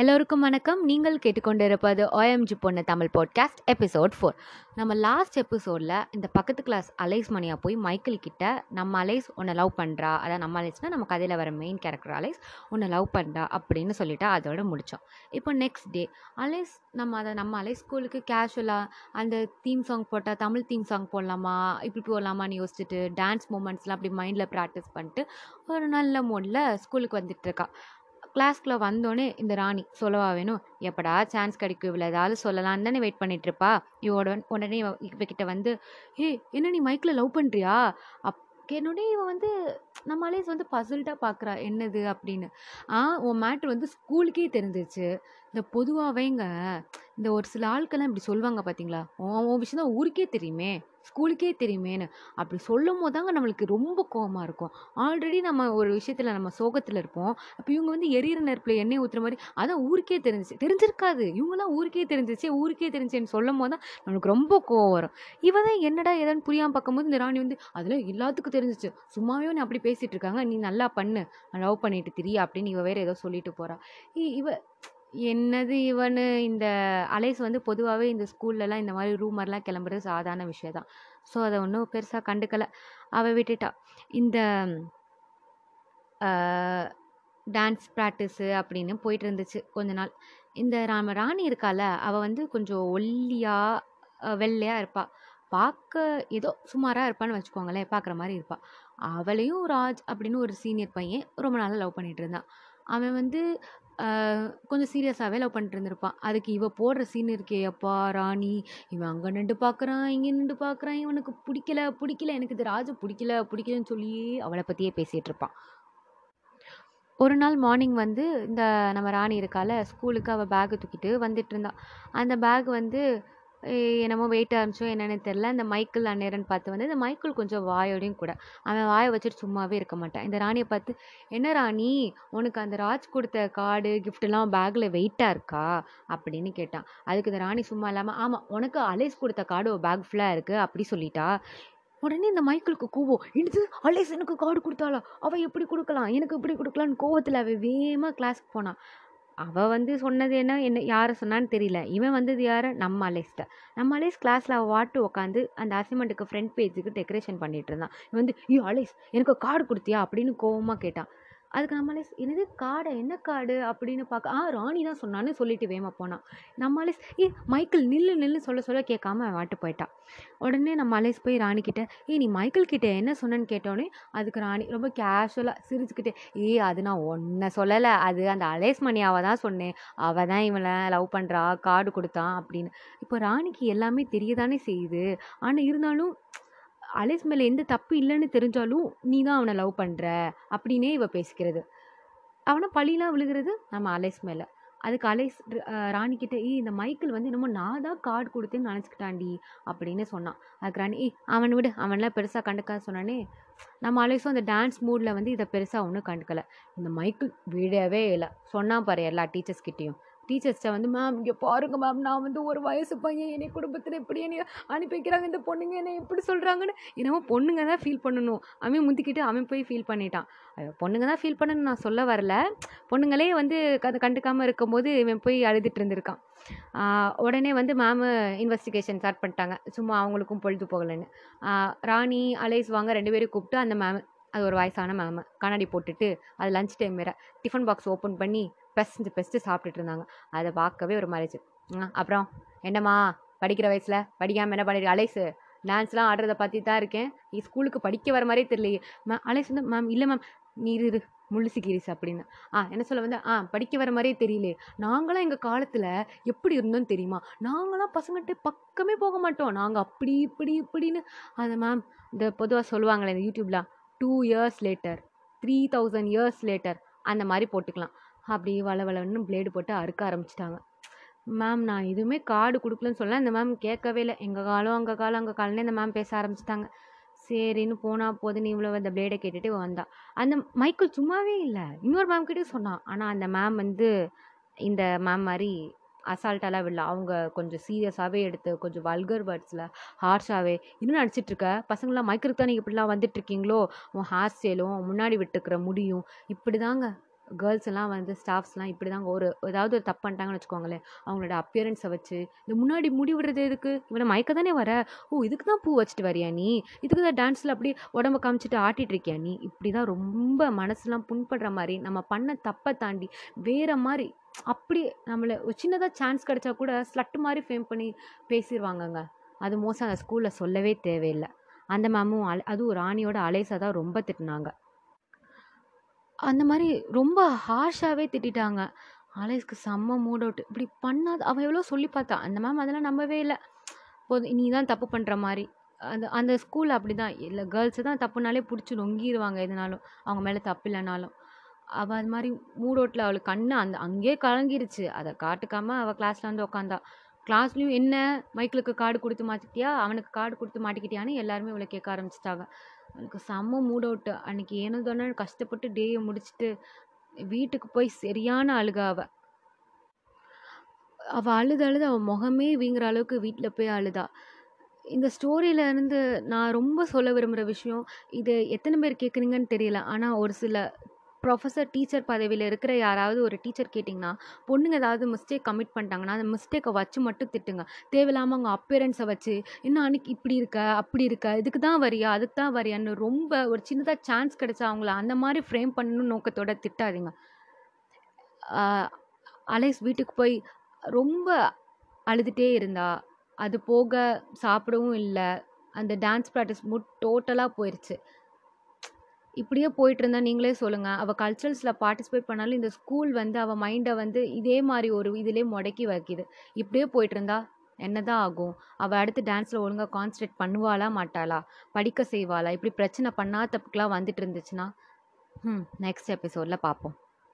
எல்லோருக்கும் வணக்கம். நீங்கள் கேட்டுக்கொண்டிருப்பது ஓஎம்ஜி பொண்ணு தமிழ் பாட்காஸ்ட் எபிசோட் ஃபோர் நம்ம லாஸ்ட் எபிசோடில் இந்த பக்கத்து கிளாஸ் அலைஸ் மணியா போய் மைக்கேல் கிட்ட நம்ம அலைஸ் உன்னை லவ் பண்ணுறா அதான் நம்ம அலைஸ்னால் நம்ம கதையில் வர மெயின் கேரக்டர் அலைஸ் உன்னை லவ் பண்ணுறா அப்படின்னு சொல்லிட்டு அதோட முடித்தோம் இப்போ நெக்ஸ்ட் டே அலைஸ் நம்ம அதை நம்ம அலைஸ் ஸ்கூலுக்கு கேஷுவலாக அந்த தீம் சாங் போட்டால் தமிழ் தீம் சாங் போடலாமா? இப்படி போடலாமான்னு யோசிச்சுட்டு டான்ஸ் மூமெண்ட்ஸ்லாம் அப்படி மைண்டில் ப்ராக்டிஸ் பண்ணிட்டு ஒரு நல்ல மூடில் ஸ்கூலுக்கு வந்துட்டுருக்கா கிளாஸ்க்குள்ளே வந்தோடனே இந்த ராணி சொல்லவா வேணும்? எப்படா சான்ஸ் கிடைக்கும்? இவ்வளோ ஏதாவது சொல்லலான்னு தானே வெயிட் பண்ணிகிட்ருப்பா இவோட உடனே இவ இவகிட்ட வந்து ஏய் என்ன நீ மைக்கில் லவ் பண்ணுறியா அப் என்னோடனே இவன் வந்து நம்ம அலேஸ் வந்து பசில்ட்டாக பார்க்குறா என்னது அப்படின்னு. ஆ உன் மேட்ரு வந்து ஸ்கூலுக்கே தெரிஞ்சிச்சு இந்த பொதுவாகவேங்க இந்த ஒரு சில ஆட்கள்லாம் இப்படி சொல்லுவாங்க பார்த்தீங்களா உன் உன் விஷயம் தான் ஊருக்கே தெரியுமே ஸ்கூலுக்கே தெரியுமேன்னு. அப்படி சொல்லும் போது தாங்க நம்மளுக்கு ரொம்ப கோவமாக இருக்கும். ஆல்ரெடி நம்ம ஒரு விஷயத்தில் நம்ம சோகத்தில் இருப்போம். அப்போ இவங்க வந்து எரியிற நெருப்பில் எண்ணெய் ஊற்றுற மாதிரி அதான் ஊருக்கே தெரிஞ்சிச்சு. தெரிஞ்சிருக்காது. இவங்களாம் ஊருக்கே தெரிஞ்சிச்சு ஊருக்கே தெரிஞ்சுன்னு சொல்லும் போது தான் நம்மளுக்கு ரொம்ப கோவம் வரும். இவன் தான் என்னடா ஏதான்னு புரியாமல் பார்க்கும்போது இந்த ராணி வந்து அதில் எல்லாத்துக்கும் தெரிஞ்சிச்சு. சும்மாவே நீ அப்படி பேசிகிட்டு இருக்காங்க நீ நல்லா பண்ணு. லவ் பண்ணிட்டு திரி அப்படின்னு இவ வேறு ஏதோ சொல்லிட்டு போகிறா இவ என்னது இவனு? இந்த அலைஸ் வந்து பொதுவாகவே இந்த ஸ்கூல்லலாம் இந்த மாதிரி ரூமர்லாம் கிளம்புறது சாதாரண விஷயம் தான். ஸோ அதை ஒன்றும் பெருசாக கண்டுக்கலை. அவள் விட்டுட்டா. இந்த டான்ஸ் ப்ராக்டிஸு அப்படின்னு போயிட்டு இருந்துச்சு கொஞ்ச நாள். இந்த ராம ராணி இருக்கால அவள் வந்து கொஞ்சம் ஒல்லியாக வெள்ளையாக இருப்பாள் பார்க்க ஏதோ சுமாராக இருப்பான்னு வச்சுக்கோங்களேன் பார்க்குற மாதிரி இருப்பாள் அவளையும் ராஜ் அப்படின்னு ஒரு சீனியர் பையன் ரொம்ப நாளாக லவ் பண்ணிகிட்டு இருந்தான். அவன் வந்து கொஞ்சம் சீரியஸாகவே லவ் பண்ணிட்டு இருந்திருப்பான். அதுக்கு இவள் போடுற சீன் இருக்கே அப்பா ராணி இவன் அங்கே நின்று பார்க்குறான் இங்கே நின்று பார்க்குறான் இவனுக்கு பிடிக்கல பிடிக்கல எனக்கு இது ராஜு பிடிக்கல பிடிக்கலன்னு சொல்லி அவளை பற்றியே பேசிகிட்டு இருப்பான். ஒரு நாள் மார்னிங் வந்து இந்த நம்ம ராணி இருக்கால ஸ்கூலுக்கு அவள் பேக்கு தூக்கிட்டு வந்துட்டு இருந்தாள் அந்த பேக் வந்து என்னமோ வெயிட் ஆரம்பிச்சோ என்னென்னு தெரில இந்த மைக்கிள் அந்நேரம்னு பார்த்து வந்து இந்த மைக்கிள் கொஞ்சம் வாயோடையும் கூட அவன் வாயை வச்சுட்டு சும்மாவே இருக்க மாட்டான். இந்த ராணியை பார்த்து என்ன ராணி உனக்கு அந்த ராஜ் கொடுத்த கார்டு கிஃப்ட்லாம் பேக்கில் வெயிட்டாக இருக்கா? அப்படின்னு கேட்டான். அதுக்கு இந்த ராணி சும்மா இல்லாமல் ஆமாம் உனக்கு அலேஸ் கொடுத்த கார்டு பேக் ஃபுல்லாக இருக்குது அப்படி சொல்லிட்டா. உடனே இந்த மைக்கிளுக்கு கோவம். என்னது? அலேஸ் எனக்கு கார்டு கொடுத்தாளா? அவள் எப்படி கொடுக்கலாம்? எனக்கு எப்படி கொடுக்கலான்னு கோவத்தில் அவள் வேகமாக கிளாஸ்க்கு போனான். அவள் வந்து சொன்னது என்ன? என்ன யாரை சொன்னான்னு தெரியல. இவன் வந்தது யார்? நம்ம அலேஸ்ட்ட. நம்ம அலேஸ் கிளாஸில் அவள் வாட்டு உட்காந்து அந்த அசைன்மெண்ட்டுக்கு ஃப்ரண்ட் பேஜுக்கு டெக்கரேஷன் பண்ணிகிட்டு இருந்தான். இவன் வந்து ஐயோ அலேஸ் எனக்கு கார்டு கொடுத்தியா? அப்படின்னு கோவமாக கேட்டான். அதுக்கு நம்மளே என்னது காடை? என்ன காடு? அப்படின்னு பார்க்க ஆ ராணி தான் சொன்னான்னு சொல்லிட்டு வேமா போனான் நம்ம அலேஸ் ஏ மைக்கிள் நில்லு நில்லு சொல்ல சொல்ல கேட்காம அவன் வாட்டு போயிட்டான் உடனே நம்ம அலேஸ் போய் ராணி கிட்ட ஏ நீ மைக்கிள் கிட்ட என்ன சொன்னேன்னு கேட்டோடனே அதுக்கு ராணி ரொம்ப கேஷுவலாக சிரிச்சுக்கிட்டே ஏ அது நான் ஒன்றை சொல்லலை. அது அந்த அலேஸ் மணியாவை தான் சொன்னேன். அவள் தான் இவனை லவ் பண்ணுறா கார்டு கொடுத்தான் அப்படின்னு. இப்போ ராணிக்கு எல்லாமே தெரியதானே செய்யுது. ஆனால் இருந்தாலும் அலேஸ் மேலே எந்த தப்பு இல்லைன்னு தெரிஞ்சாலும் நீ தான் அவனை லவ் பண்ணுற அப்படின்னே இவள் பேசிக்கிறது. அவனை பழிலாம் விழுகிறது நம்ம அலேஸ் மேலே. அதுக்கு அலேஸ் ராணிக்கிட்ட ஏய் இந்த மைக்கிள் வந்து என்னமோ நான் தான் கார்டு கொடுத்தேன்னு நினச்சிக்கிட்டாண்டி அப்படின்னு சொன்னான். அதுக்கு ராணி ஏய் அவன் விடு அவன்லாம் பெருசாக கண்டுக்காத சொன்னானே நம்ம அலேஸும் அந்த டான்ஸ் மூடில் வந்து இதை பெருசாக ஒன்றும் கண்டுக்கலை. இந்த மைக்கிள் விடவே இல்லை. சொன்னான் பாரு எல்லா டீச்சர்ஸ்கிட்டையும் டீச்சர்ஸ்ட்டை வந்து மேம் இங்கே பாருங்க மேம் நான் வந்து ஒரு வயசு பையன் என்னை குடும்பத்தில் எப்படி என்னை அனுப்பி வைக்கிறாங்க இந்த பொண்ணுங்க என்னை எப்படி சொல்கிறாங்கன்னு என்னமோ பொண்ணுங்க தான் ஃபீல் பண்ணணும். அவன் முந்திக்கிட்டு அவன் போய் ஃபீல் பண்ணிட்டான். பொண்ணுங்க தான் ஃபீல் பண்ணணும்னு நான் சொல்ல வரல. பொண்ணுங்களே வந்து அதை கண்டுக்காமல் இருக்கும்போது இவன் போய் அழுதுட்டு இருந்திருக்கான். உடனே வந்து மேமு இன்வெஸ்டிகேஷன் ஸ்டார்ட் பண்ணிட்டாங்க. சும்மா அவங்களுக்கும் பொழுது போகலைன்னு. ராணி அலேஸ் வாங்க ரெண்டு பேரும் கூப்பிட்டு அந்த மேம் அது ஒரு வயசான மேம் கண்ணாடி போட்டுட்டு அது லஞ்ச் டைம் வேறு டிஃபன் பாக்ஸ் ஓப்பன் பண்ணி பெஸ்ட்டு பெஸ்ட்டு சாப்பிட்டுட்டு இருந்தாங்க அதை பார்க்கவே ஒரு மாதிரிச்சு அப்புறம் என்னம்மா படிக்கிற வயசில்? படிக்காமல் என்ன பண்ணிட்டு அலைஸு டான்ஸ்லாம் ஆடுறத பார்த்து தான் இருக்கேன். நீ ஸ்கூலுக்கு படிக்க வர மாதிரியே தெரியலையே. மேம் அலைஸ் வந்து மேம் இல்லை மேம் நீ இரு முள்ளுசிக்கிரிஸ் அப்படின்னு ஆ என்ன சொல்ல வந்து ஆ படிக்க வர மாதிரியே தெரியலையே. நாங்களாம் எங்கள் காலத்தில் எப்படி இருந்தோம் தெரியுமா? நாங்களாம் பசங்கள்கிட்ட பக்கமே போக மாட்டோம். நாங்கள் அப்படி இப்படி இப்படின்னு. அதை மேம் இந்த பொதுவாக சொல்லுவாங்களே இந்த யூடியூப்லாம் two years later three thousand years later அந்த மாதிரி போட்டுக்கலாம். அப்படி வள வளன்னு பிளேடு போட்டு அறுக்க ஆரம்பிச்சிட்டாங்க. மேம் நான் எதுவுமே கார்டு கொடுக்கலன்னு சொல்ல இந்த மேம் கேட்கவே இல்லை. எங்கள் காலம் அங்கே காலம் அங்கே காலம்னே இந்த மேம் பேச ஆரம்பிச்சிட்டாங்க. சரின்னு போனால் போதுன்னு இவ்வளோ அந்த பிளேடை கேட்டுட்டு வந்தா. அந்த மைக்கிள் சும்மாவே இல்லை. இன்னொரு மேம் கிட்டே சொன்னான் ஆனால் அந்த மேம் வந்து இந்த மேம் மாதிரி அசால்ட்டாலாம் விடல. அவங்க கொஞ்சம் சீரியஸாகவே எடுத்து கொஞ்சம் வல்கர் வேர்ட்ஸில் ஹார்ஷாகவே இன்னும் நடிச்சிட்ருக்க பசங்களாம் மைக்கிற்கு தான் நீங்கள் இப்படிலாம் வந்துட்டுருக்கீங்களோ உன் ஹேர் ஸ்டைலும் முன்னாடி விட்டுக்கிற முடியும். இப்படி தாங்க கேர்ள்ஸ் எல்லாம் வந்து ஸ்டாஃப்ஸ்லாம் இப்படி தாங்க ஒரு ஏதாவது ஒரு தப்பு பண்ணிட்டாங்கன்னு வச்சுக்கோங்களேன். அவங்களோட அப்பியரன்ஸை வச்சு இந்த முன்னாடி முடி விடுறது எதுக்கு? இவனை மயக்க தானே வர? ஓ இதுக்கு தான் பூ வச்சுட்டு வரியா நீ? இதுக்கு தான் டான்ஸில் அப்படி உடம்ப காமிச்சிட்டு ஆட்டிகிட்டு இருக்கியா நீ? இப்படி தான் ரொம்ப மனசுலாம் புண்படுற மாதிரி நம்ம பண்ண தப்பை தாண்டி வேற மாதிரி அப்படி நம்மளை ஒரு சின்னதாக சான்ஸ் கிடச்சா கூட ஸ்லட்டு மாதிரி ஃபேம் பண்ணி பேசிடுவாங்கங்க அது மோஸ்ட் அந்த ஸ்கூலில் சொல்லவே தேவையில்லை. அந்த மேமும் அல அதுவும் ராணியோட அலேசா தான் ரொம்ப திட்டினாங்க. அந்த மாதிரி ரொம்ப ஹார்ஷாகவே திட்டிட்டாங்க. ஆலேஸ்க்கு செம்ம மூட் அவுட் இப்படி பண்ணாத அவள் எவ்வளோ சொல்லி பார்த்தா அந்த மேம் அதெல்லாம் நம்பவே இல்லை. போதும் நீ தான் தப்பு பண்ணுற மாதிரி அந்த அந்த ஸ்கூல் அப்படி தான் இல்லை கேர்ள்ஸு தான் தப்புனாலே பிடிச்சி நொங்கிடுவாங்க எதுனாலும். அவங்க மேலே தப்பு இல்லைனாலும். அவள் அது மாதிரி மூட் அவுட்டில் அவளுக்கு கண்ணு அந்த அங்கேயே கலங்கிருச்சு. அதை காட்டுக்காமல் அவள் கிளாஸில் வந்து உட்காந்தா கிளாஸ்லேயும் என்ன மைக்கிளுக்கு கார்டு கொடுத்து மாட்டிக்கிட்டியா? அவனுக்கு கார்டு கொடுத்து மாட்டிக்கிட்டியான்னு எல்லாருமே இவளை கேட்க ஆரம்பிச்சிட்டாங்க. எனக்கு செம்ம மூட் அவுட்டு அன்றைக்கி ஏனதோன்னு கஷ்டப்பட்டு டேயை முடிச்சுட்டு வீட்டுக்கு போய் சரியான அழுக அவ. அவள் அழுது அழுது அவள் முகமே வீங்குற அளவுக்கு வீட்டில் போய் அழுதா. இந்த ஸ்டோரியில இருந்து நான் ரொம்ப சொல்ல விரும்புகிற விஷயம் இது எத்தனை பேர் கேட்குறீங்கன்னு தெரியல. ஆனால் ஒரு சில ப்ரொஃபஸர் டீச்சர் பதவியில் இருக்கிற யாராவது ஒரு டீச்சர் கேட்டிங்கன்னா பொண்ணுங்க ஏதாவது மிஸ்டேக் கமிட் பண்ணிட்டாங்கன்னா அந்த மிஸ்டேக்கை வச்சு மட்டும் திட்டுங்க. தேவையில்லாமல் அவங்க அப்பியரன்ஸை வச்சு என்ன அன்னைக்கு இப்படி இருக்க? அப்படி இருக்க? இதுக்கு தான் வரியா? அதுக்கு தான் வரியான்னு ரொம்ப ஒரு சின்னதாக சான்ஸ் கிடச்சா அவங்கள அந்த மாதிரி ஃப்ரேம் பண்ணணும் நோக்கத்தோட திட்டாதீங்க. அலைஸ் வீட்டுக்கு போய் ரொம்ப அழுதுகிட்டே இருந்தா அது போக சாப்பிடவும் இல்லை. அந்த டான்ஸ் ப்ராக்டிஸ் மூட் டோட்டலாக போயிடுச்சு இப்படியே போயிட்டு இருந்தா நீங்களே சொல்லுங்கள் அவள் கல்ச்சரல்ஸில் பார்ட்டிசிபேட் பண்ணாலும் இந்த ஸ்கூல் வந்து அவள் மைண்டை வந்து இதே மாதிரி ஒரு இதிலே முடக்கி வைக்கிது. இப்படியே போயிட்டு இருந்தா என்ன தான் ஆகும்? அவள் அடுத்து டான்ஸில் ஒழுங்காக கான்சன்ட்ரேட் பண்ணுவாளா மாட்டாளா? படிக்க செய்வாளா? இப்படி பிரச்சனை பண்ணாதப்பக்கெலாம் வந்துட்டு இருந்துச்சுன்னா? ம் நெக்ஸ்ட் எபிசோடில் பார்ப்போம்.